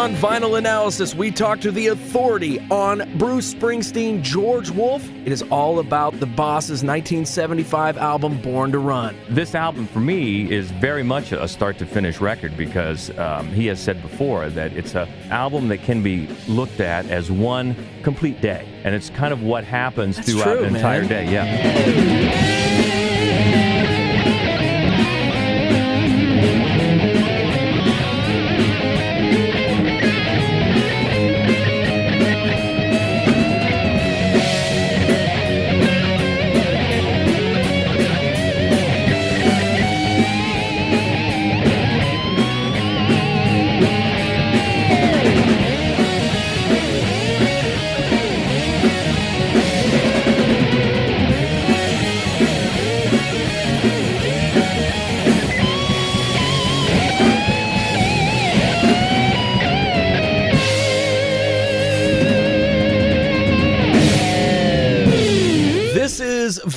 on Vinyl Analysis, we talk to the authority on Bruce Springsteen, George Wolf. It is all about the Boss's 1975 album, Born to Run. This album, for me, is very much a start to finish record because um, he has said before that it's an album that can be looked at as one complete day. And it's kind of what happens That's throughout true, an entire man. day. Yeah.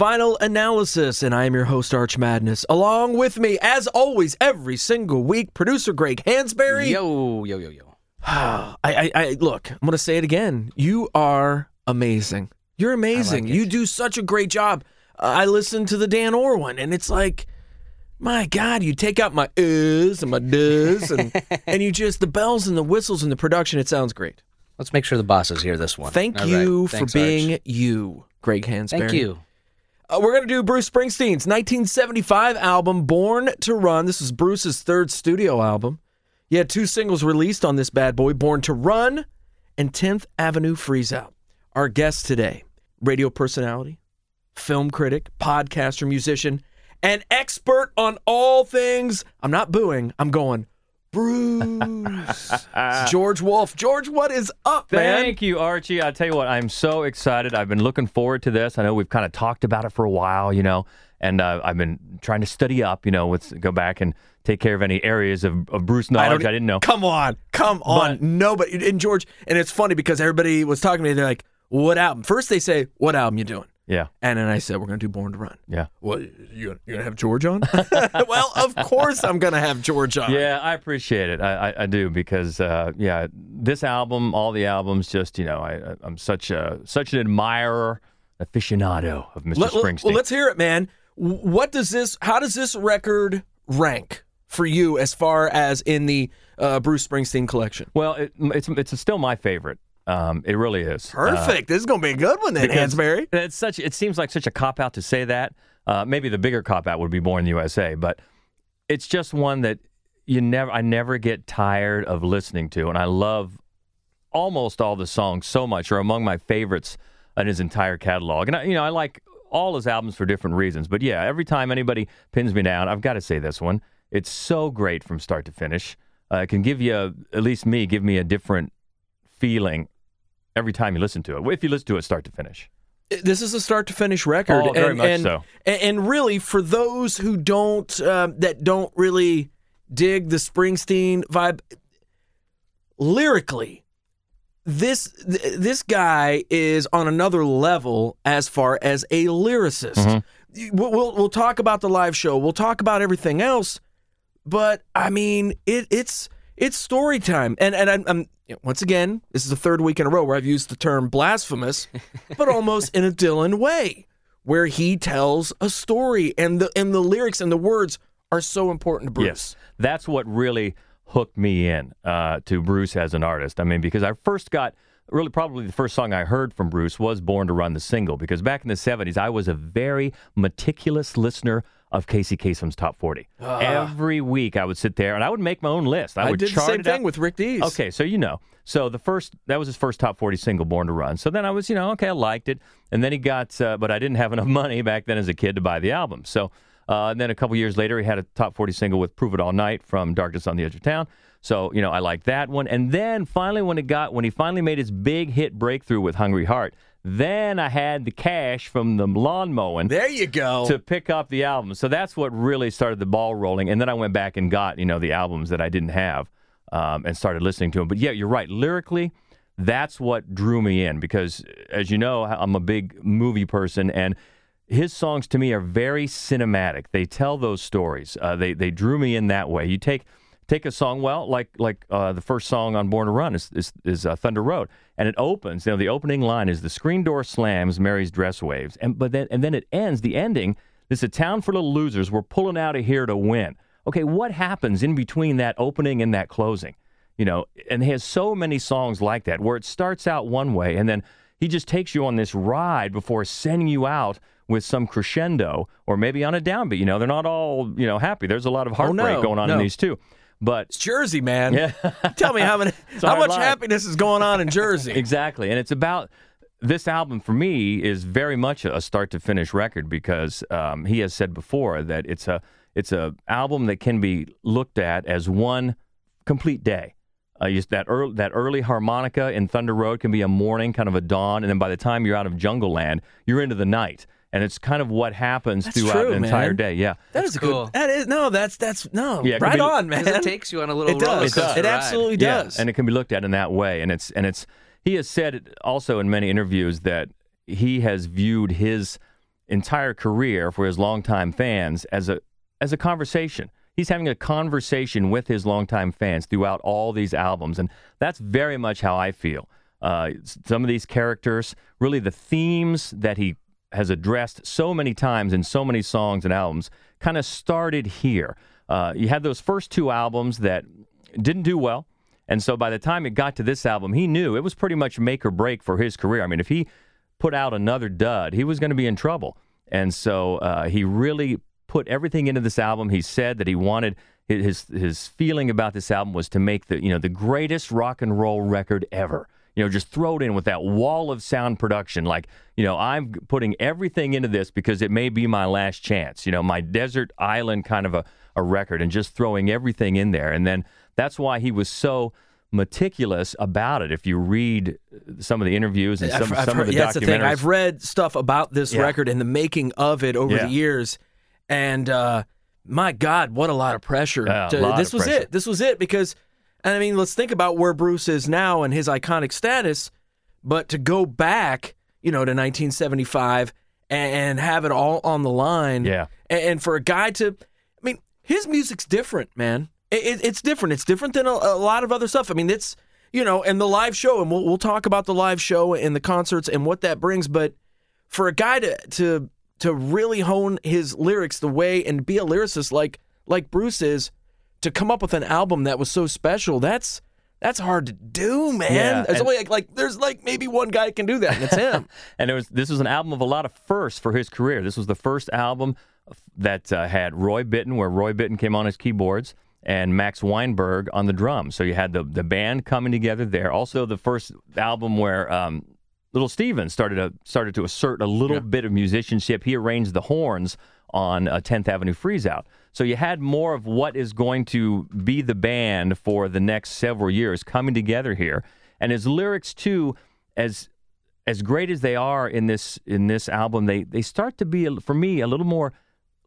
Vinyl Analysis, and I am your host, Arch Madness. Along with me, as always, every single week, producer Greg Hansberry. Yo, yo, yo, yo. I, I, I look. I'm gonna say it again. You are amazing. You're amazing. it. you do such a great job. Uh, I listened to the Dan Orr one, and it's like, my God, you take out my uhs and my does, and and you just the bells and the whistles and the production. It sounds great. Let's make sure the bosses hear this one. Thank All you right. for Thanks, being Arch. you, Greg Hansberry. Thank you. Uh, we're going to do Bruce Springsteen's 1975 album, Born to Run. This is Bruce's third studio album. He had two singles released on this bad boy Born to Run and 10th Avenue Freeze Out. Our guest today, radio personality, film critic, podcaster, musician, and expert on all things. I'm not booing, I'm going, Bruce. George Wolf. George, what is up, man? Thank you, Archie. I tell you what, I'm so excited. I've been looking forward to this. I know we've kind of talked about it for a while, you know, and uh, I've been trying to study up, you know, with go back and take care of any areas of, of Bruce knowledge I, didn't know. Come on, come on. But- Nobody and George, and it's funny because everybody was talking to me. They're like, "What album?" First they say, "What album you doing?" Yeah, And then I said, "We're gonna do Born to Run." yeah. Well, you gonna, gonna have George on? well, of course I'm gonna have George on. Yeah, I appreciate it. I, I, I do because uh, yeah, this album, all the albums, just you know, I, I'm such a such an admirer, aficionado of Mr. Let, Springsteen. well, let's hear it, man. What does this? How does this record rank for you as far as in the uh, Bruce Springsteen collection? Well, it, it's it's still my favorite. Um, it really is. Uh, Perfect. this is gonna be a good one then, Hansberry. It's such. It seems like such a cop out to say that. Uh, maybe the bigger cop out would be Born in the USA, but it's just one that you never. I never get tired of listening to, and I love almost all the songs so much. Are among my favorites in his entire catalog, and I, you know I like all his albums for different reasons. But yeah, every time anybody pins me down, I've got to say this one. It's so great from start to finish. Uh, it can give you, a, at least me, give me a different feeling every time you listen to it. If you listen to it start to finish. this is a start to finish record Oh, very and, much and, so. and really for those who don't um, that don't really dig the springsteen vibe lyrically this this guy is on another level as far as a lyricist Mm-hmm. we'll, we'll we'll talk about the live show we'll talk about everything else but I mean, it, it's it's story time, and and I'm, I'm you know, once again, this is the third week in a row where I've used the term blasphemous, but almost in a Dylan way, where he tells a story, and the and the lyrics and the words are so important to Bruce. Yes, that's what really hooked me in uh, to Bruce as an artist. I mean, because I first got really probably the first song I heard from Bruce was "Born to Run" the single. Because back in the '70s, I was a very meticulous listener of Casey Kasem's top 40. Every week, I would sit there and I would make my own list. I, I would did the chart same it thing out. with Rick Dees. Okay, so you know. So the first that was his first top 40 single Born to Run. So then I was, you know, okay, I liked it. And then he got uh, but I didn't have enough money back then as a kid to buy the album. So uh, and then a couple years later he had a top 40 single with Prove It All Night from Darkness on the Edge of Town. So, you know, I liked that one. And then finally when it got when he finally made his big hit breakthrough with Hungry Heart, then I had the cash from the lawn mowing There you go. to pick up the album. So that's what really started the ball rolling. And then I went back and got, you know, the albums that I didn't have um, and started listening to them. But yeah, you're right. Lyrically, that's what drew me in because, as you know, I'm a big movie person and his songs to me are very cinematic. They tell those stories. Uh, they, they drew me in that way. You take take a song well, like like uh, the first song on Born to Run is is, is uh, Thunder Road, and it opens. You know, the opening line is the screen door slams, Mary's dress waves, and but then and then it ends. The ending. This is a town for of losers. We're pulling out of here to win. Okay, what happens in between that opening and that closing? You know, and he has so many songs like that where it starts out one way and then he just takes you on this ride before sending you out with some crescendo or maybe on a downbeat. You know, they're not all, you know, happy. There's a lot of heartbreak Oh, no, going on no. in these too. But It's Jersey, man. Yeah. Tell me how many, how much life. happiness is going on in Jersey. Exactly. And it's about this album for me is very much a start to finish record because um, he has said before that it's a it's a album that can be looked at as one complete day. Uh, just that early, that early harmonica in Thunder Road can be a morning, kind of a dawn, and then by the time you're out of Jungleland, you're into the night, and it's kind of what happens That's throughout true, the entire man. day. Yeah, That is a cool. good. That is no. That's that's no. Yeah, right be- on, man. it takes you on a little It roller does. It ride. absolutely Yeah, does. and it can be looked at in that way. And it's and it's he has said also in many interviews that he has viewed his entire career for his longtime fans as a as a conversation. He's having a conversation with his longtime fans throughout all these albums, and that's very much how I feel. Uh, some of these characters, really the themes that he has addressed so many times in so many songs and albums, kind of started here. Uh, you had those first two albums that didn't do well. And so by the time it got to this album, he knew it was pretty much make or break for his career. I mean, if he put out another dud, he was going to be in trouble. And so uh, he really put everything into this album. He said that he wanted his his feeling about this album was to make the you know the greatest rock and roll record ever. You know, just throw it in with that wall of sound production. Like, you know, I'm putting everything into this because it may be my last chance. You know, my desert island kind of a, a record and just throwing everything in there. And then that's why he was so meticulous about it. If you read some of the interviews and some, I've, I've some heard, of the yeah, that's the thing. documentaries. I've read stuff about this Yeah. record and the making of it over Yeah. the years, and uh, my God, what a lot of pressure! A to- lot this of was pressure. it. This was it because, and I mean, let's think about where Bruce is now and his iconic status. But to go back, you know, to 1975 and, and have it all on the line, Yeah. and, for a guy to, I mean, his music's different, man. It, it, it's different. It's different than a, a lot of other stuff. I mean, it's you know, and the live show, and we'll we'll talk about the live show and the concerts and what that brings. But for a guy to to to really hone his lyrics the way and be a lyricist like like Bruce is, to come up with an album that was so special, that's that's hard to do, man. Yeah, there's only like, like there's like maybe one guy can do that, and it's him. and it was this was an album of a lot of firsts for his career. This was the first album that uh, had Roy Bittan, where Roy Bittan came on his keyboards, and Max Weinberg on the drums. So you had the the band coming together there. Also, the first album where um, Little Steven started to started to assert a little bit of musicianship. He arranged the horns on uh, 10th Avenue Freeze Out. So you had more of what is going to be the band for the next several years coming together here. And his lyrics too, as as great as they are in this in this album, they they start to be for me a little more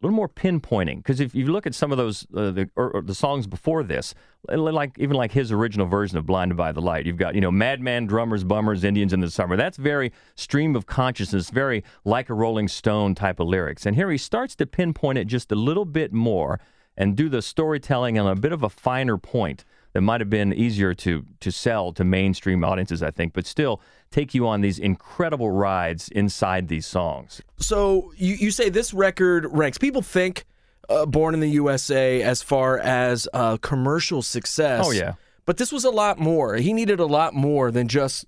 a little more pinpointing because if you look at some of those uh, the or, or the songs before this, like even like his original version of "Blinded by the Light," you've got you know "Madman," "Drummers," "Bummers," "Indians in the Summer." That's very stream of consciousness, very like a Rolling Stone type of lyrics. And here he starts to pinpoint it just a little bit more and do the storytelling on a bit of a finer point that might have been easier to to sell to mainstream audiences, I think, but still take you on these incredible rides inside these songs. So you, you say this record ranks. People think uh, Born in the USA as far as uh, commercial success. Oh, yeah. But this was a lot more. He needed a lot more than just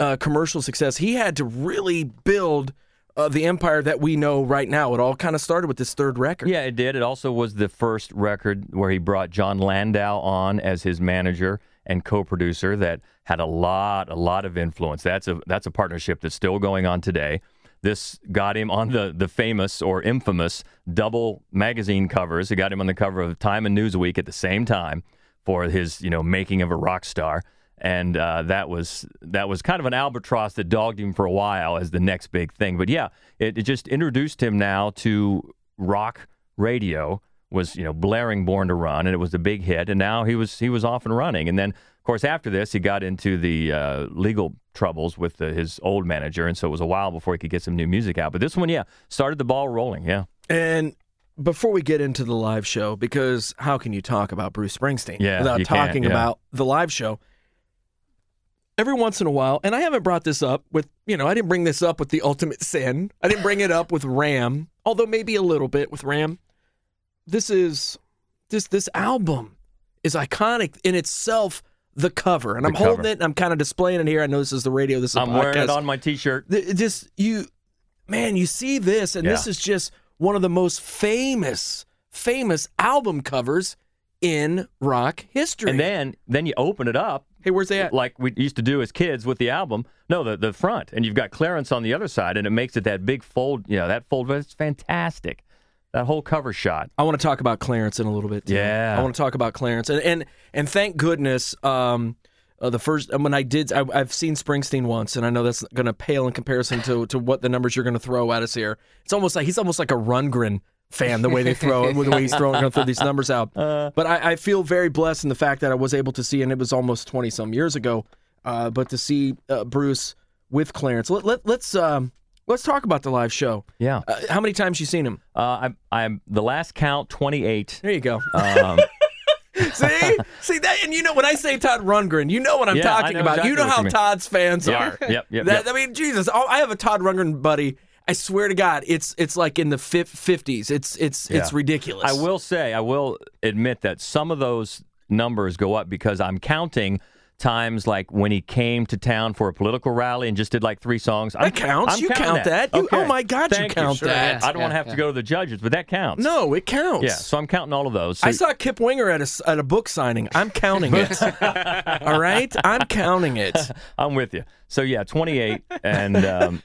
uh, commercial success. He had to really build uh, the empire that we know right now. It all kind of started with this third record. Yeah, it did. It also was the first record where he brought Jon Landau on as his manager and co-producer that had a lot a lot of influence. That's a that's a partnership that's still going on today. This got him on the the famous or infamous double magazine covers. It got him on the cover of Time and Newsweek at the same time for his, you know, making of a rock star. And uh, that was that was kind of an albatross that dogged him for a while as the next big thing. But yeah, it, it just introduced him now to rock radio was you know blaring born to run and it was a big hit and now he was he was off and running and then of course after this he got into the uh, legal troubles with uh, his old manager and so it was a while before he could get some new music out but this one yeah started the ball rolling yeah And before we get into the live show, because how can you talk about Bruce Springsteen Yeah, without talking yeah. about the live show? Every once in a while, and I haven't brought this up with, you know, I didn't bring this up with the Ultimate Sin. I didn't bring it up with Ram, although maybe a little bit with Ram. This is this this album is iconic in itself. The cover, and The I'm holding it. and I'm kind of displaying it here. I know this is the radio. This is a I'm wearing it on my T-shirt. th- just you man you see this and this is just one of the most famous famous album covers in rock history And then then you open it up hey where's that? like we used to do as kids with the album. No, the the front, and you've got Clarence on the other side, and it makes it that big fold. You know that fold. It's fantastic. That whole cover shot. i want to talk about clarence in a little bit too. Yeah. i want to talk about clarence and and and thank goodness um uh, the first when I did, I, I've seen Springsteen once, and I know that's going to pale in comparison to to what the numbers you're going to throw at us here. It's almost like he's almost like a Rundgren fan the way they throw it, with the way he's throwing going throw these numbers out. but I, I feel very blessed in the fact that I was able to see, and it was almost twenty some years ago. Uh, but to see uh, Bruce with Clarence, let, let let's um, let's talk about the live show. Yeah. Uh, how many times you seen him? Uh, I'm I'm the last count 28. There you go. Um, see, see that, and you know when I say Todd Rundgren, you know what I'm Yeah, talking know about. you know how you. Todd's fans Yeah, are. yep, yep, That- yep. I mean, Jesus, I I have a Todd Rundgren buddy. I swear to God, it's it's like in the fifties. It's it's it's ridiculous. I will say, I will admit that some of those numbers go up because I'm counting times like when he came to town for a political rally and just did like three songs. I'm, That counts. I'm You count that. You- Okay. oh my God, you Thank count Sure. that. I don't want to have yeah. to go to the judges, but that counts. No, it counts. Yeah, so I'm counting all of those. So I saw Kip Winger at a at a book signing. I'm counting it. All right, I'm counting it. I'm with you. So yeah, 28, and um,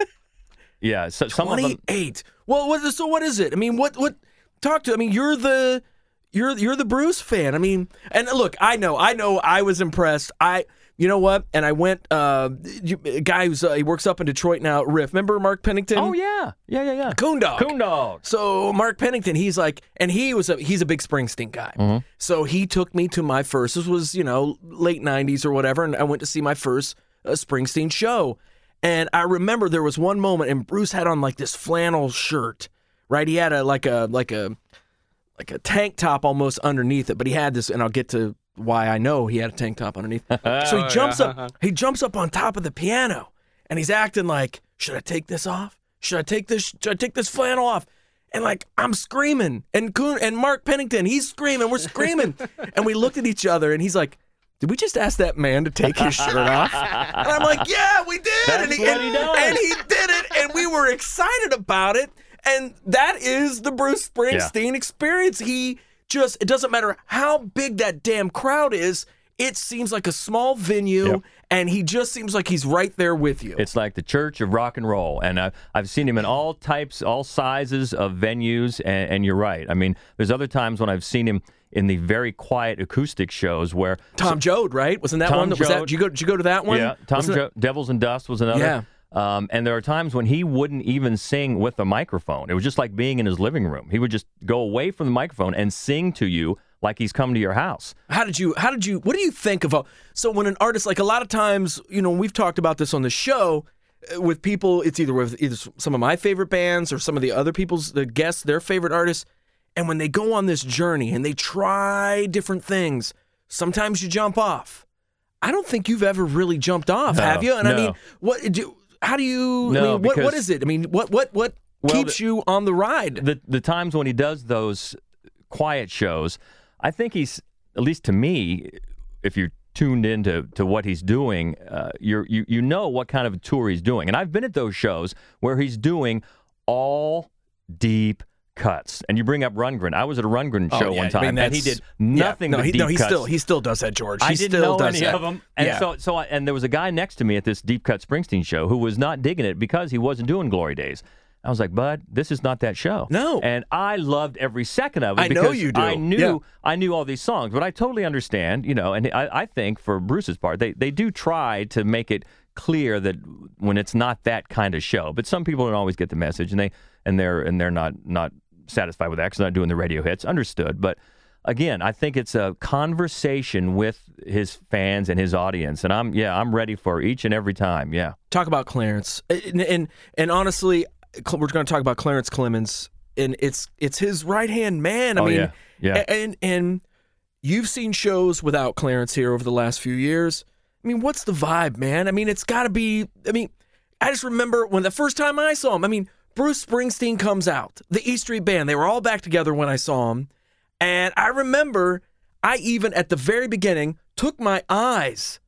yeah, so some of them. Twenty eight. Well, what, so what is it? I mean, what what? Talk to. I mean, you're the you're you're the Bruce fan. I mean, and look, I know, I know, I was impressed. I. You know what? And I went. Uh, you, a guy who's uh, he works up in Detroit now. Riff. Remember Mark Pennington? Oh yeah, yeah, yeah, yeah. Coondog. Coondog. So Mark Pennington, he's like, and he was a he's a big Springsteen guy. Mm-hmm. So he took me to my first. This was you know late '90s or whatever, and I went to see my first uh, Springsteen show. And I remember there was one moment, and Bruce had on like this flannel shirt, right? He had a like a like a like a tank top almost underneath it, but he had this, and I'll get to why I know he had a tank top underneath. Oh, so he jumps up, he jumps up on top of the piano, and he's acting like, should I take this off? Should I take this? Should I take this flannel off? And like I'm screaming, and Coon and Mark Pennington, he's screaming, we're screaming, and we looked at each other, and he's like. Did we just ask that man to take his shirt off? And I'm like, yeah, we did. That's and, he, what and- he does. and he did it, and we were excited about it. And that is the Bruce Springsteen experience. He just, it doesn't matter how big that damn crowd is, it seems like a small venue, Yep. and he just seems like he's right there with you. It's like the church of rock and roll. And I, I've seen him in all types, all sizes of venues. And, and you're right. I mean, there's other times when I've seen him in the very quiet acoustic shows where. Tom Joad, right? Wasn't that Tom one? That, was that? Did you go? Did you go to that one? Yeah, Tom Wasn't Devils and Dust was another. Yeah. Um, and there are times when he wouldn't even sing with a microphone. It was just like being in his living room. He would just go away from the microphone and sing to you like he's come to your house. How did you? How did you? What do you think of? A, so when an artist, like a lot of times, you know, we've talked about this on the show uh, with people. It's either with either some of my favorite bands or some of the other people's the guests, their favorite artists. And when they go on this journey and they try different things, sometimes you jump off. I don't think you've ever really jumped off, No, have you? And I mean, what? Do, how do you? I No, mean, what? What is it? I mean, what? What? What Well, keeps the- you on the ride? The the times when he does those quiet shows, I think he's at least to me, if you're tuned into to what he's doing, uh, you're you you know what kind of tour he's doing. And I've been at those shows where he's doing all deep cuts. And you bring up Rundgren. I was at a Rundgren oh, show Oh, yeah, one I time, mean, and he did nothing Yeah, no, he, no, he still he still does that, George. He I didn't still know does any that. of them, and yeah. so so I, and there was a guy next to me at this Deep Cut Springsteen show who was not digging it because he wasn't doing Glory Days. I was like, Bud, this is not that show. No. and I loved every second of it. I know you do. I knew Yeah. I knew all these songs, but I totally understand. You know, and I, I think for Bruce's part, they they do try to make it clear that when it's not that kind of show. But some people don't always get the message, and they and they're and they're not not satisfied with that because I'm not doing the radio hits. Understood, but again, I think it's a conversation with his fans and his audience, and I'm yeah, I'm ready for each and every time. Yeah, talk about Clarence, and and, and honestly, we're going to talk about Clarence Clemons and it's it's his right hand man. I Oh, mean, yeah. Yeah. and and you've seen shows without Clarence here over the last few years. I mean, what's the vibe, man? I mean, it's got to be. I mean, I just remember when the first time I saw him. I mean, Bruce Springsteen comes out, the E Street Band. They were all back together when I saw him, and I remember I even at the very beginning took my eyes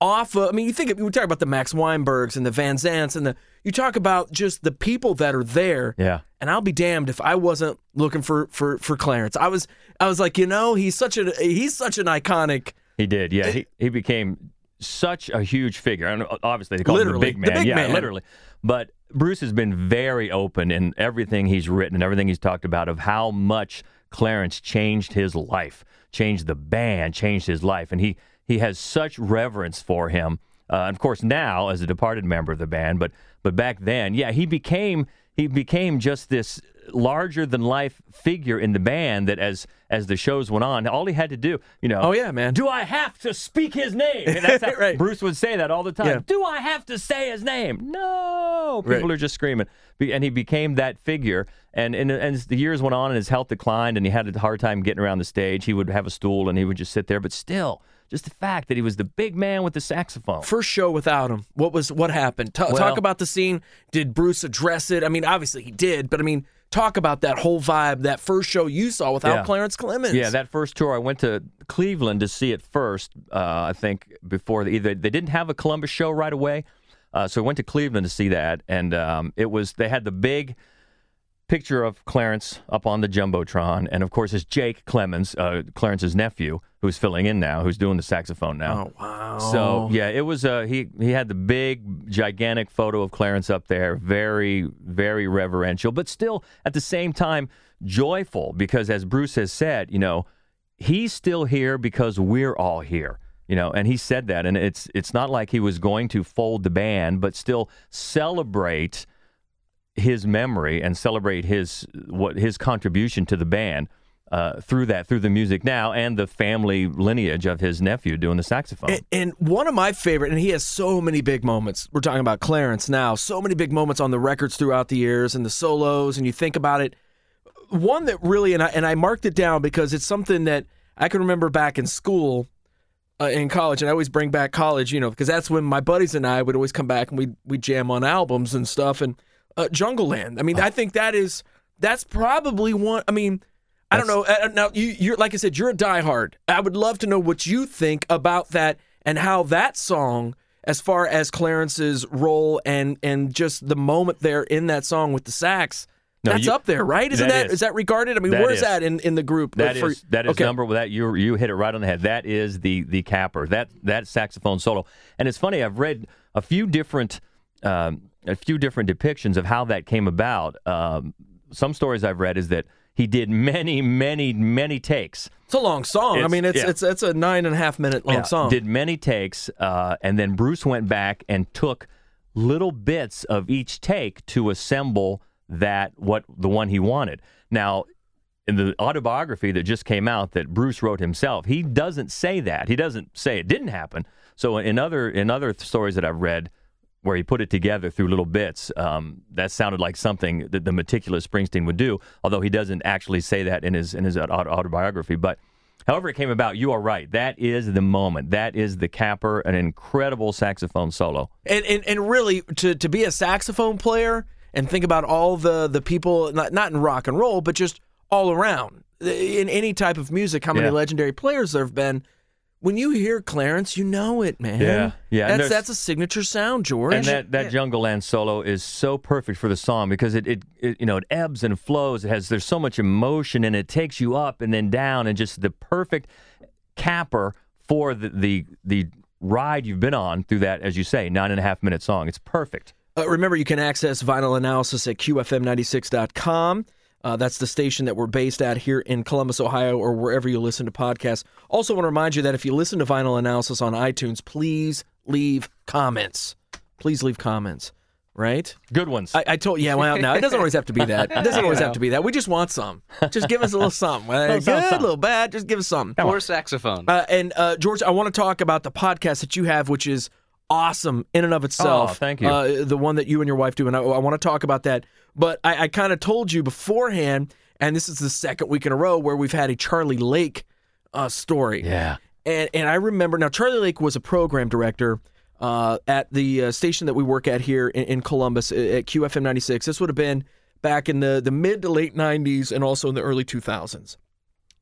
off of, I mean, you think we talk about the Max Weinbergs and the Van Zandts and the you talk about just the people that are there. Yeah. And I'll be damned if I wasn't looking for for for Clarence. I was I was like, you know, he's such a he's such an iconic He did, yeah. He he became such a huge figure. And obviously, they call him the Literally, big the man. big yeah, man. literally. But Bruce has been very open in everything he's written and everything he's talked about of how much Clarence changed his life, changed the band, changed his life, and he he has such reverence for him. Uh, of course, now as a departed member of the band, but but back then, yeah, he became he became just this larger than life figure in the band that as as the shows went on all he had to do you know Oh, yeah, man. do I have to speak his name? And that's how Right. Bruce would say that all the time. Yeah. Do I have to say his name? No. People Right. are just screaming. And he became that figure. And, and, and as the years went on and his health declined and he had a hard time getting around the stage, he would have a stool and he would just sit there. But still, just the fact that he was the big man with the saxophone. first show without him. What was what happened? Ta- Well- talk about the scene. Did Bruce address it? I mean, obviously he did, but I mean, talk about that whole vibe. That first show you saw without Yeah. Clarence Clemons. Yeah, that first tour, I went to Cleveland to see it first. Uh, I think before the, either they didn't have a Columbus show right away, uh, so I went to Cleveland to see that, and um, it was they had the big picture of Clarence up on the jumbotron, and of course it's Jake Clemons, uh, Clarence's nephew, who's filling in now, who's doing the saxophone now. Oh wow. So yeah, it was. Uh, he he had the big, gigantic photo of Clarence up there, very, very reverential, but still at the same time joyful because, as Bruce has said, you know, he's still here because we're all here. You know, and he said that, and it's it's not like he was going to fold the band, but still celebrate his memory and celebrate his what his contribution to the band uh, through that through the music now and the family lineage of his nephew doing the saxophone. And, and one of my favorite, and he has so many big moments. We're talking about Clarence now. So many big moments on the records throughout the years and the solos, and you think about it. One that really, and I and I marked it down because it's something that I can remember back in school, uh, in college, and I always bring back college, you know, because that's when my buddies and I would always come back and we we jam on albums and stuff. And uh, Jungleland. I mean, I think that is that's probably one. I mean. I don't know. Uh, Now, you, you're like I said, you're a diehard. I would love to know what you think about that and how that song, as far as Clarence's role and and just the moment there in that song with the sax, No, that's you- up there, right? Isn't that that is. is. that regarded? I mean, That where's is. that in, in the group? That Uh, for- is that is okay. number that you you hit it right on the head. That is the the capper. That that saxophone solo. And it's funny. I've read a few different um, a few different depictions of how that came about. Um, some stories I've read is that he did many many many takes. It's a long song. I mean, it's yeah. it's it's a nine and a half minute long Yeah, song. Did many takes, uh, and then Bruce went back and took little bits of each take to assemble that what the one he wanted. Now, in the autobiography that just came out that Bruce wrote himself, he doesn't say that. He doesn't say it didn't happen. So in other in other stories that I've read, where he put it together through little bits, um, that sounded like something that the meticulous Springsteen would do. Although he doesn't actually say that in his in his autobiography, but. However, it came about, you are right. That is the moment. That is the capper, an incredible saxophone solo. and, and and really to to be a saxophone player and think about all the the people not not in rock and roll but just all around in any type of music how many Yeah. legendary players there have been when you hear Clarence you know it man Yeah, yeah, that's that's a signature sound George And that, that Jungleland solo is so perfect for the song because it, it, it you know it ebbs and flows. It has there's so much emotion and it takes you up and then down and just the perfect capper for the the, the ride you've been on through that as you say nine and a half minute song. It's perfect. Uh, remember, you can access vinyl analysis at QFM96.com. Uh, that's the station that we're based at here in Columbus, Ohio, or wherever you listen to podcasts. Also, want to remind you that if you listen to vinyl analysis on iTunes, please leave comments. Please leave comments, right? Good ones. I, I told yeah, well, no, it doesn't always have to be that. It doesn't always have to be that. We just want some. Just give us a little something. Well, Little good, a something. little bad. Just give us something. Or saxophone. Uh, and uh, George, I want to talk about the podcast that you have, which is awesome in and of itself. Oh, thank you. Uh, the one that you and your wife do, and I, I want to talk about that. But I, I kind of told you beforehand, and this is the second week in a row where we've had a Charlie Lake uh, story. Yeah. And and I remember now Charlie Lake was a program director uh, at the uh, station that we work at here in, in Columbus uh, at QFM 96. This would have been back in the, the mid to late 90s and also in the early 2000s.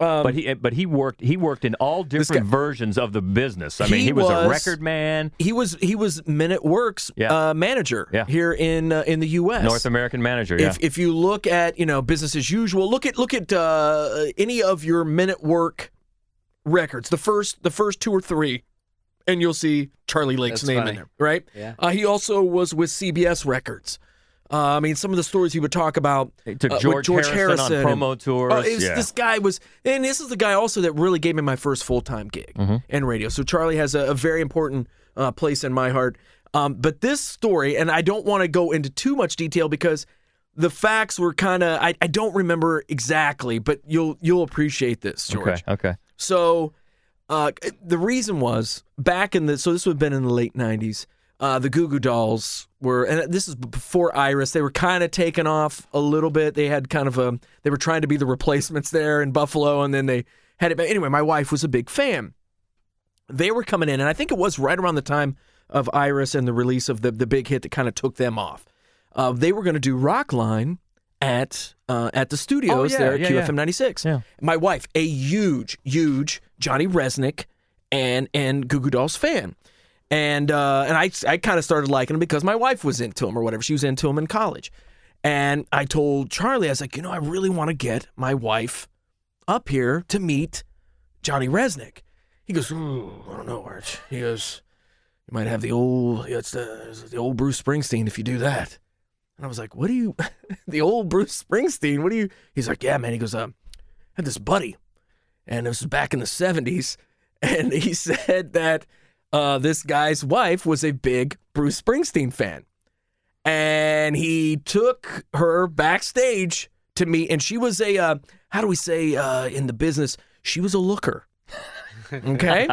Um, But he but he worked he worked in all different guy- versions of the business. I mean, He he was, a record man, he was he was Men at Work's Yeah. uh, manager Yeah. here in uh, in the U.S. North American manager. Yeah. If if you look at you know business as usual, look at look at uh, any of your Men at Work records, the first the first two or three, and you'll see Charlie Lake's That's name funny. in there, right? Yeah. Uh, he also was with CBS Records. Uh, I mean, some of the stories he would talk about. He took uh, George, George Harrison, Harrison on and- promo tours. Oh, it was- yeah. This guy was, and this is the guy also that really gave me my first full time gig Mm-hmm. in radio. So Charlie has a, a very important uh, place in my heart. Um, but this story, and I don't want to go into too much detail because the facts were kind of I, I don't remember exactly, but you'll you'll appreciate this, George. okay. Okay. So uh, the reason was back in the so this would have been in the late '90s. Uh, the Goo Goo Dolls were, and this is before Iris. They were kind of taken off a little bit. They had kind of a, they were trying to be the replacements there in Buffalo, and then they had it. But anyway, my wife was a big fan. They were coming in, and I think it was right around the time of Iris and the release of the the big hit that kind of took them off. Uh, they were going to do Rockline at uh, at the studios Oh, yeah, there at yeah. QFM 96. Yeah. My wife, a huge, huge Johnny Rzeznik and and Goo Goo Dolls fan. And uh, and I I kind of started liking him because my wife was into him or whatever. She was into him in college. And I told Charlie, I was like, you know, I really want to get my wife up here to meet Johnny Rzeznik. He goes, Ooh, I don't know, Arch. He goes, you might have the old, it's the, it's the old Bruce Springsteen if you do that. And I was like, what do you, the old Bruce Springsteen? What do you? He's like, yeah, man. He goes, um, I had this buddy, and this was back in the '70s, and he said that uh, this guy's wife was a big Bruce Springsteen fan, and he took her backstage to meet, and she was a, uh, how do we say uh, in the business? She was a looker. Okay.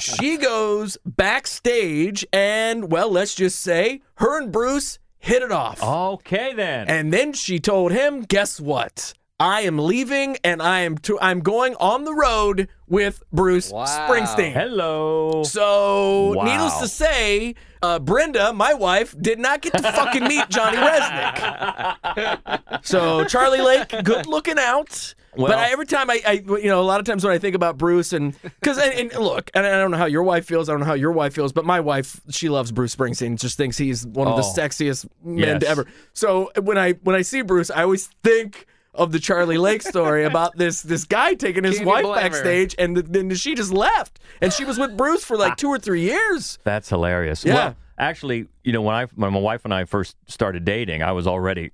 she goes backstage, and well, let's just say her and Bruce hit it off. Okay then. And then she told him, "Guess what? I am leaving, and I am to, I'm going on the road with Bruce Wow. Springsteen." Hello. So, Wow. needless to say, uh, Brenda, my wife, did not get to fucking meet Johnny Rzeznik. so, Charlie Lake, good looking out. Well- but I, every time I, I, you know, a lot of times when I think about Bruce and because, and, and look, and I don't know how your wife feels, I don't know how your wife feels, but my wife, she loves Bruce Springsteen, just thinks he's one of the Oh. sexiest men to Yes. ever. So when I when I see Bruce, I always think of the Charlie Lake story about this this guy taking his Can you wife blame her? backstage, and th- then she just left, and she was with Bruce for like ah. two or three years. That's hilarious. Yeah. Well, actually, you know, when I when my wife and I first started dating, I was already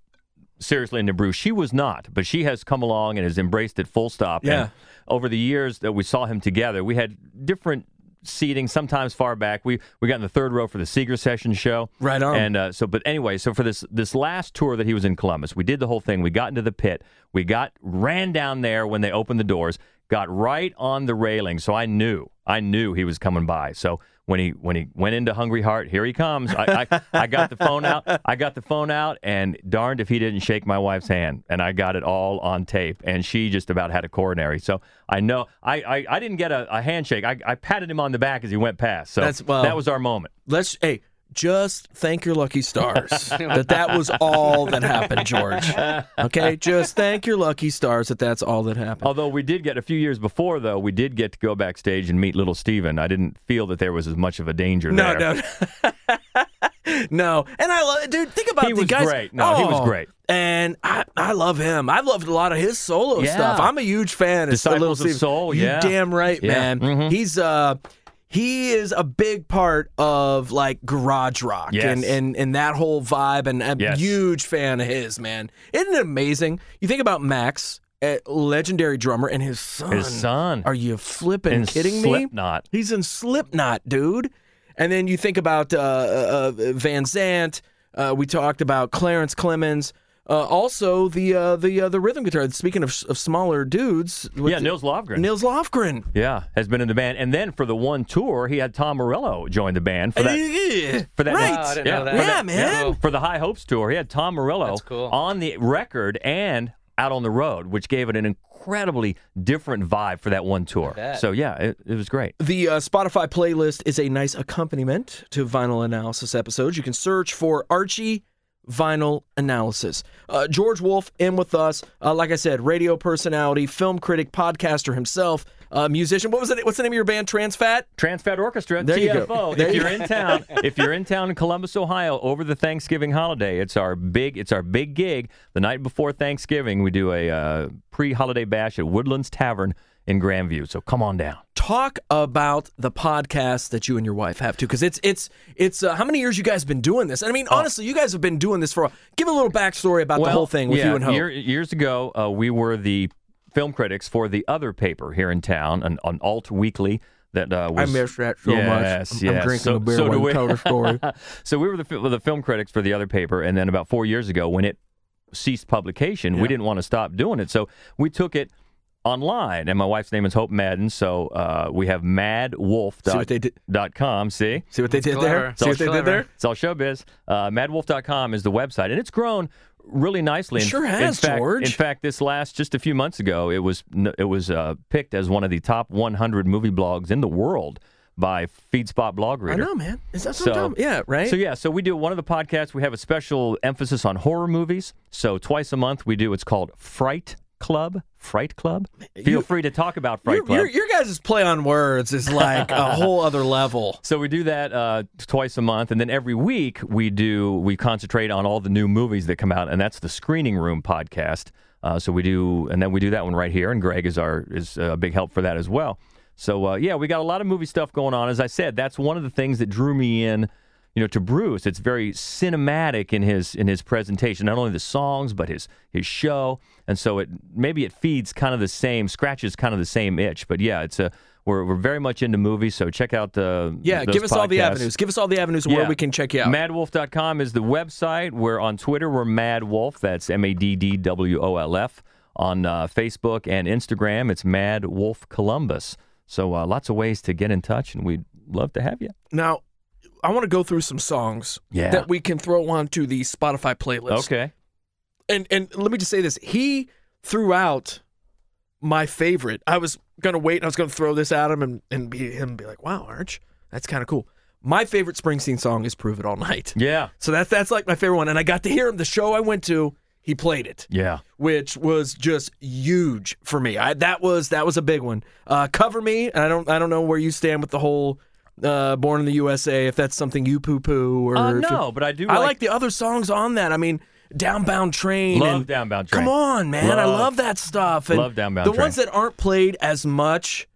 seriously into Bruce. She was not, but she has come along and has embraced it full stop. Yeah. And over the years that we saw him together, we had different seating, sometimes far back. We we got in the third row for the Seeger Session show. Right on. And uh, so, but anyway, so for this this last tour that he was in Columbus, we did the whole thing. We got into the pit. We got ran down there when they opened the doors. Got right on the railing, so I knew I knew he was coming by. So when he when he went into Hungry Heart, here he comes. I, I, I got the phone out. I got the phone out, and darned if he didn't shake my wife's hand. And I got it all on tape. And she just about had a coronary. So I know I I, I didn't get a, a handshake. I, I patted him on the back as he went past. So That's- well- that was our moment. Let's hey, just thank your lucky stars that that was all that happened, George. Okay, just thank your lucky stars that that's all that happened. Although we did get a few years before, though, we did get to go backstage and meet little Steven. I didn't feel that there was as much of a danger No, there. no, no. And I love, dude. Think about He the was guys. great. No, he was Oh, great. And I, I love him. I've loved a lot of his solo Yeah. stuff. I'm a huge fan of Disciples Little of Steven. Soul, You yeah. damn right, Yeah. man. Mhm. He's uh. He is a big part of like garage rock Yes. and, and and that whole vibe, and I'm a huge fan of his, man. Isn't it amazing? You think about Max, a legendary drummer, and his son. His son. Are you flipping In kidding me? Slipknot. He's in Slipknot, dude. And then you think about uh, uh, Van Zandt. Uh, we talked about Clarence Clemons. Uh, also, the uh, the uh, the rhythm guitar. Speaking of, of smaller dudes, with Yeah, Nils Lofgren. Nils Lofgren. yeah, has been in the band, and then for the one tour, he had Tom Morello join the band for that. For that right? Wow, I didn't yeah, know that. for Yeah, man. Cool. for the High Hopes tour, he had Tom Morello cool. on the record and out on the road, which gave it an incredibly different vibe for that one tour. So yeah, it, it was great. The uh, Spotify playlist is a nice accompaniment to vinyl analysis episodes. You can search for Archie Vinyl Analysis. Uh, George Wolf in with us. Uh, like I said, radio personality, film critic, podcaster himself, uh, musician. What was it? What's the name of your band? Transfat. Transfat Orchestra, There you go. TFO. There If you you're in town, if you're in town in Columbus, Ohio, over the Thanksgiving holiday, it's our big, it's our big gig. The night before Thanksgiving, we do a uh, pre-holiday bash at Woodlands Tavern in Grandview. So come on down. Talk about the podcast that you and your wife have too, because it's it's it's. Uh, how many years you guys been doing this? I mean, honestly, you guys have been doing this for. A, give a little backstory about the whole thing with yeah, you and Hope. year- years ago, uh, we were the film critics for the other paper here in town, an, an alt weekly that uh, was. I miss that so Yes, much. I'm, I'm drinking So- a beer so you we. tell the story. so we were the, the film critics for the other paper, and then about four years ago, when it ceased publication, Yeah. we didn't want to stop doing it, so we took it online. And my wife's name is Hope Madden, so uh, we have madwolf.com. See what they did. com. See, See what they did clever. there. It's See all what they did clever. there. it's all showbiz. Uh, madwolf.com is the website, and it's grown really nicely. It In- sure in has, fact, George. In fact, this last just a few months ago, it was it was uh, picked as one of the top 100 movie blogs in the world by FeedSpot Blog Reader. I know, man. Is that So- something? yeah, right. So yeah, so we do one of the podcasts. We have a special emphasis on horror movies. So twice a month we do. It's called Fright Club. Fright Club. Feel You- free to talk about Fright your, Club. your, your guys' play on words is like a whole other level. So we do that uh, twice a month, and then every week we do we concentrate on all the new movies that come out, and that's the Screening Room podcast. Uh, so we do, and then we do that one right here, and Greg is our is a big help for that as well. So uh, yeah, we got a lot of movie stuff going on. As I said, that's one of the things that drew me in. You know, to Bruce, it's very cinematic in his in his presentation. Not only the songs, but his his show, and so it maybe it feeds kind of the same scratches kind of the same itch. But yeah, it's a we're we're very much into movies. So check out the Yeah, give us all the avenues. Give us all the avenues where we can check you out. Madwolf.com is the website. We're on Twitter. We're Mad Wolf. That's M A D D W O L F. On uh, Facebook and Instagram, it's Mad Wolf Columbus. So uh, lots of ways to get in touch, and we'd love to have you. now, I want to go through some songs Yeah. that we can throw onto the Spotify playlist. Okay. And and let me just say this: he threw out my favorite. I was gonna wait. and I was gonna throw this at him and and be him be like, "Wow, Arch, that's kind of cool." My favorite Springsteen song is "Prove It All Night." Yeah. So that's that's like my favorite one, and I got to hear him. The show I went to, he played it. Yeah. which was just huge for me. I, that was that was a big one. Uh, Cover me. and I don't I don't know where you stand with the whole uh, Born in the USA. If that's something you poo poo or Uh, no, but I do. I like the other songs on that. I mean, Downbound Train. Love and, Downbound Train. Come on, man. I Love- love that stuff. And love Downbound The Train. ones that aren't played as much,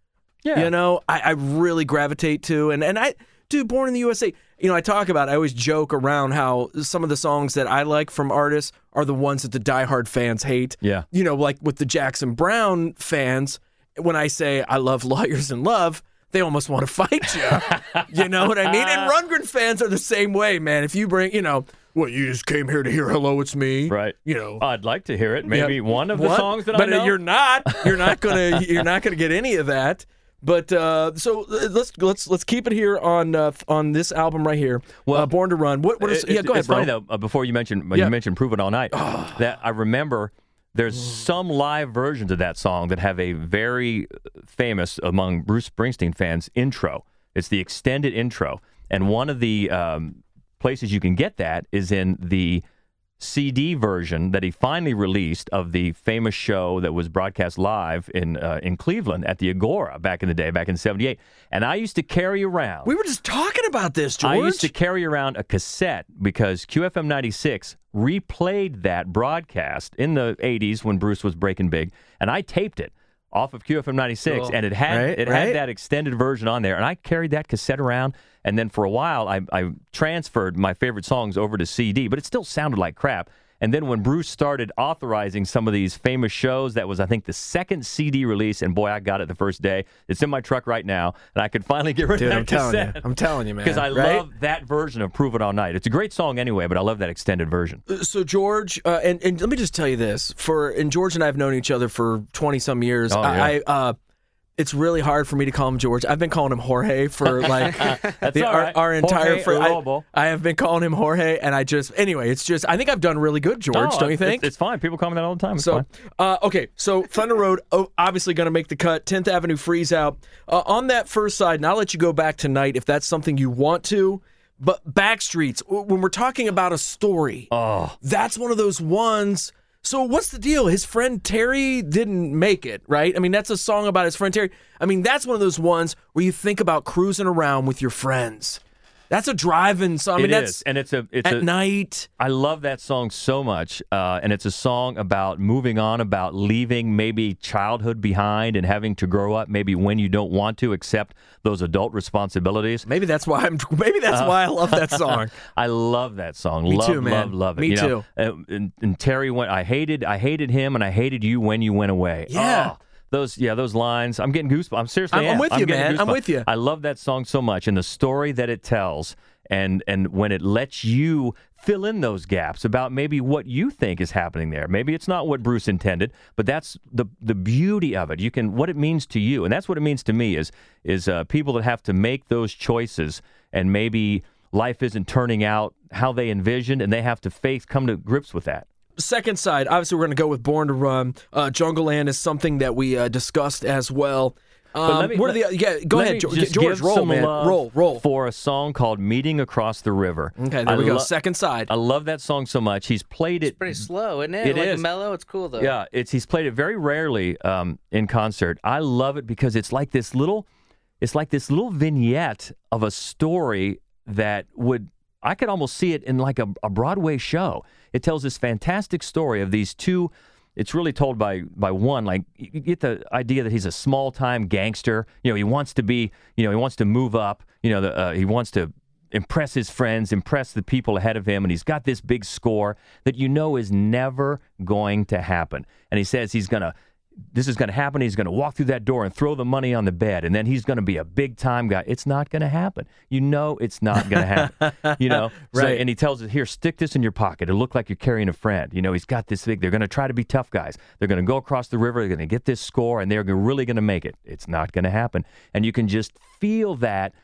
Yeah. you know, I, I really gravitate to. And and I, dude, Born in the USA. You know, I talk about. I always joke around how some of the songs that I like from artists are the ones that the diehard fans hate. Yeah. You know, like with the Jackson Browne fans, when I say I love lawyers and love. They almost want to fight you. you know what I mean? And Rundgren fans are the same way, man. If you bring, you know, what you just came here to hear "Hello, it's me," Right. You know, I'd like to hear it. Maybe yeah. one of the What? songs that but I know. you're not. You're not gonna. you're not gonna get any of that. But uh, so uh, let's let's let's keep it here on uh, on this album right here. Well, uh, Born to Run. What? What is? It- yeah, it's, go ahead, it's bro. funny though. Uh, before you mentioned Yeah. you mentioned "Prove It All Night," that I remember. There's some live versions of that song that have a very famous among Bruce Springsteen fans intro. It's the extended intro, and one of the um, places you can get that is in the CD version that he finally released of the famous show that was broadcast live in uh, in Cleveland at the Agora back in the day, back in '78. And I used to carry around. We were just talking about this, George. I used to carry around a cassette because QFM 96 replayed that broadcast in the 80s when Bruce was breaking big, and I taped it off of QFM 96, Cool. and it had Right, it right. had that extended version on there, and I carried that cassette around, and then for a while I, I transferred my favorite songs over to CD, but it still sounded like crap. And then when Bruce started authorizing some of these famous shows, that was, I think, the second CD release. And boy, I got it the first day. It's in my truck right now. And I could finally get rid Dude, of that I'm telling you. I'm telling you, man. Because I right? love that version of Prove It All Night. It's a great song anyway, but I love that extended version. So George, uh, and and let me just tell you this: for and George and I have known each other for twenty some years. Oh, yeah. I uh, it's really hard for me to call him George. I've been calling him Jorge for like the, our, right. our entire. Jorge fr- I, I have been calling him Jorge, and I just anyway. It's just I think I've done really good, George. Oh, don't you think? It's, fine. People call me that all the time. It's So, fine. uh, okay, so Thunder Road, oh, obviously going to make the cut. 10th Avenue freeze out. Uh, on that first side, and I'll let you go back tonight if that's something you want to. But Backstreets, when we're talking about a story, Oh, that's one of those ones. So what's the deal? His friend Terry didn't make it, right? I mean, that's a song about his friend Terry. I mean, that's one of those ones where you think about cruising around with your friends. That's a driving song. I mean, it that's is, and it's a it's at a night. I love that song so much, uh, and it's a song about moving on, about leaving maybe childhood behind and having to grow up, maybe when you don't want to accept those adult responsibilities. Maybe that's why I'm. Maybe that's why I love that song. I love that song. Me love, too, man. love, love it. Me you know? too. Uh, And, and Terry went. I hated. I hated him, and I hated you when you went away. Yeah. Oh, those yeah those lines. I'm getting goosebumps. I'm seriously. I'm- I'm with you, getting man. I'm with you. I love that song so much, and the story that it tells, and and when it lets you fill in those gaps about maybe what you think is happening there. Maybe it's not what Bruce intended, but that's the the beauty of it. You can what it means to you, and that's what it means to me is is uh, people that have to make those choices, and maybe life isn't turning out how they envisioned, and they have to face come to grips with that. Second side, obviously, we're going to go with Born to Run. Uh, Jungleland is something that we uh, discussed as well. Um, me- what are the? Yeah, go ahead, George. George roll, man. Roll, roll. for a song called "Meeting Across the River." Okay, there I we go. lo- Second side. I love that song so much. He's played it. Pretty slow, isn't it? It like is. mellow. It's cool though. Yeah, it's he's played it very rarely um, in concert. I love it because it's like this little, it's like this little vignette of a story that would I could almost see it in like a, a Broadway show. It tells this fantastic story of these two. It's really told by by one. Like you get the idea that he's a small time gangster. You know, he wants to be. You know, he wants to move up. You know, the, uh, he wants to impress his friends, impress the people ahead of him, and he's got this big score that you know is never going to happen. And he says he's going to this is going to happen. He's going to walk through that door and throw the money on the bed, and then he's going to be a big time guy. It's not going to happen. You know, it's not going to happen. you know, So- Right. and he tells us, "Here, stick this in your pocket. It'll look like you're carrying a friend." You know, he's got this big. They're going to try to be tough guys. They're going to go across the river. They're going to get this score, and they're really going to make it. It's not going to happen. And you can just feel that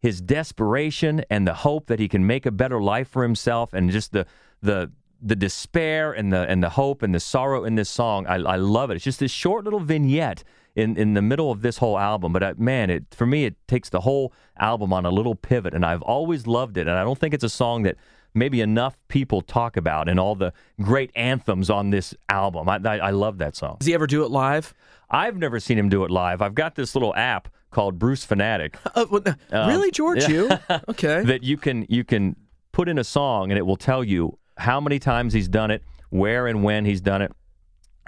his desperation and the hope that he can make a better life for himself, and just the the the despair and the and the hope and the sorrow in this song. I, I love it. It's just this short little vignette in, in the middle of this whole album. But uh, man, it for me it takes the whole album on a little pivot, and I've always loved it. And I don't think it's a song that maybe enough people talk about and all the great anthems on this album. I, I, I love that song. Does he ever do it live? I've never seen him do it live. I've got this little app called Bruce Fanatic Uh, what the- really, George? You okay? that you can you can put in a song and it will tell you how many times he's done it, where and when he's done it,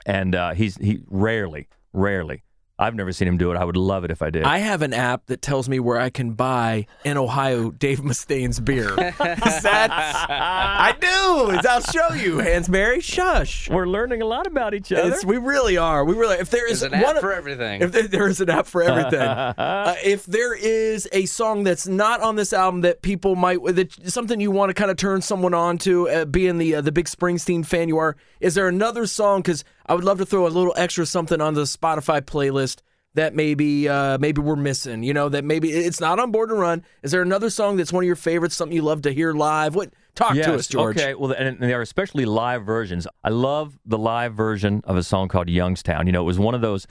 and uh, he's he rarely, rarely. I've never seen him do it. I would love it if I did. I have an app that tells me where I can buy in Ohio Dave Mustaine's beer. That's I do. I'll show you, Hansberry. Shush. We're learning a lot about each other. It's, we really are. We really. If there is There's an one app for everything. If there, there is an app for everything. uh, if there is a song that's not on this album that people might that something you want to kind of turn someone on to, uh, being the uh, the big Springsteen fan you are, is there another song? Because I would love to throw a little extra something on the Spotify playlist that maybe uh, maybe we're missing. You know that maybe it's not on Born to Run. Is there another song that's one of your favorites? Something you love to hear live? What talk yes. to us, George? Okay. Well, and, and there are especially live versions. I love the live version of a song called Youngstown. You know, it was one of those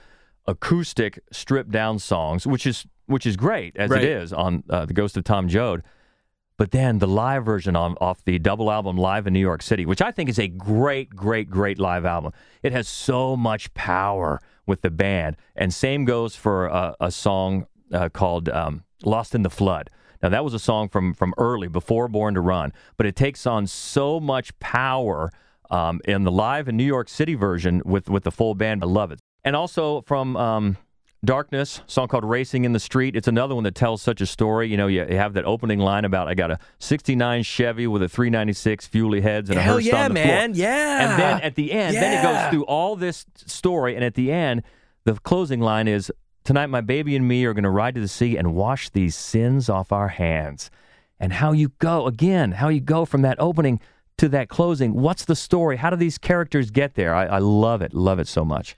acoustic stripped down songs, which is which is great as Right. it is on uh, the Ghost of Tom Joad. But then the live version on off the double album Live in New York City, which I think is a great, great, great live album. It has so much power with the band, and same goes for a, a song uh, called um, "Lost in the Flood." Now that was a song from from early, before Born to Run, but it takes on so much power um, in the live in New York City version with with the full band. I love it, and also from um, Darkness, song called Racing in the Street. It's another one that tells such a story. You know, you, have that opening line about I got a 69 Chevy with a 396 Fuelie heads and a Hell yeah, on the man. floor. Yeah. And then at the end, then it goes through all this story. And at the end, the closing line is Tonight, my baby and me are going to ride to the sea and wash these sins off our hands. And how you go, again, how you go from that opening to that closing. What's the story? How do these characters get there? I, I love it. Love it so much.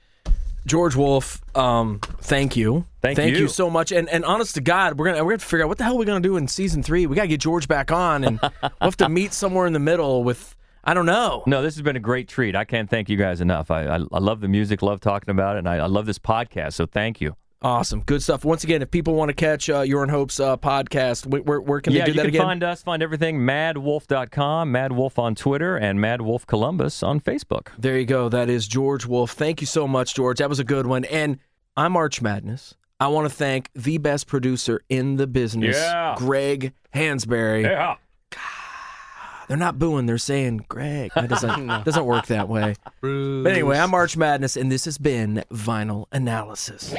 George Wolf, um, thank you. Thank you. you. so much. And and honest to God, we're gonna we're gonna figure out what the hell we're gonna do in season three. We gotta get George back on, and we'll have to meet somewhere in the middle with I don't know. No, this has been a great treat. I can't thank you guys enough. I, I, I love the music, love talking about it, and I, I love this podcast. So thank you. Awesome, good stuff. Once again, if people want to catch uh, Your and Hope's uh, podcast, wh- where where can yeah, they do that again? Yeah, you can find us, find everything, maddwolf.com, maddwolf on Twitter, and maddwolf Columbus on Facebook. There you go. That is George Wolf. Thank you so much, George. That was a good one. And I'm Arch Madness. I want to thank the best producer in the business, Yeah. Greg Hansberry. Yeah. They're not booing, they're saying Greg. That doesn't doesn't work that way. But anyway, I'm March Madness, and this has been Vinyl Analysis.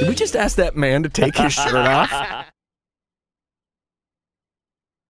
Did we just ask that man to take his shirt off?